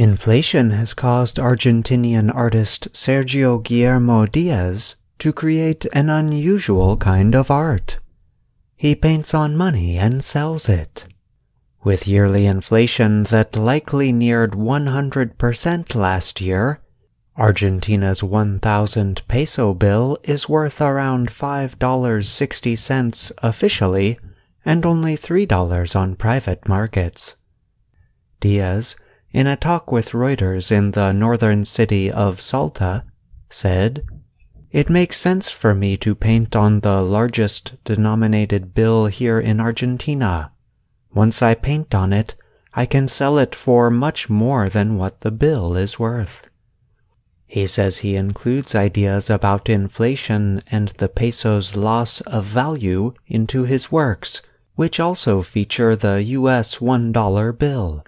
Inflation has caused Argentinian artist Sergio Guillermo Diaz to create an unusual kind of art. He paints on money and sells it. With yearly inflation that likely neared 100% last year, Argentina's 1,000 peso bill is worth around $5.60 officially and only $3 on private markets. Diaz, in a talk with Reuters in the northern city of Salta, said, It makes sense for me to paint on the largest denominated bill here in Argentina. Once I paint on it, I can sell it for much more than what the bill is worth. He says he includes ideas about inflation and the peso's loss of value into his works, which also feature the US $1 bill.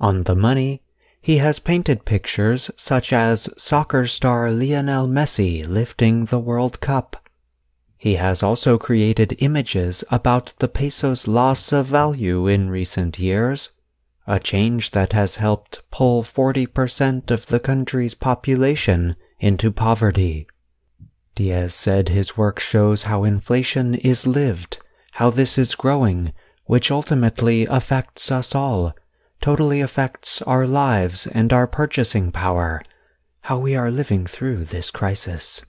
On the money, he has painted pictures such as soccer star Lionel Messi lifting the World Cup. He has also created images about the peso's loss of value in recent years a change that has helped pull 40% of the country's population into poverty. Diaz said his work shows how inflation is lived, how this is growing, which ultimately affects us all, totally affects our lives and our purchasing power, how we are living through this crisis.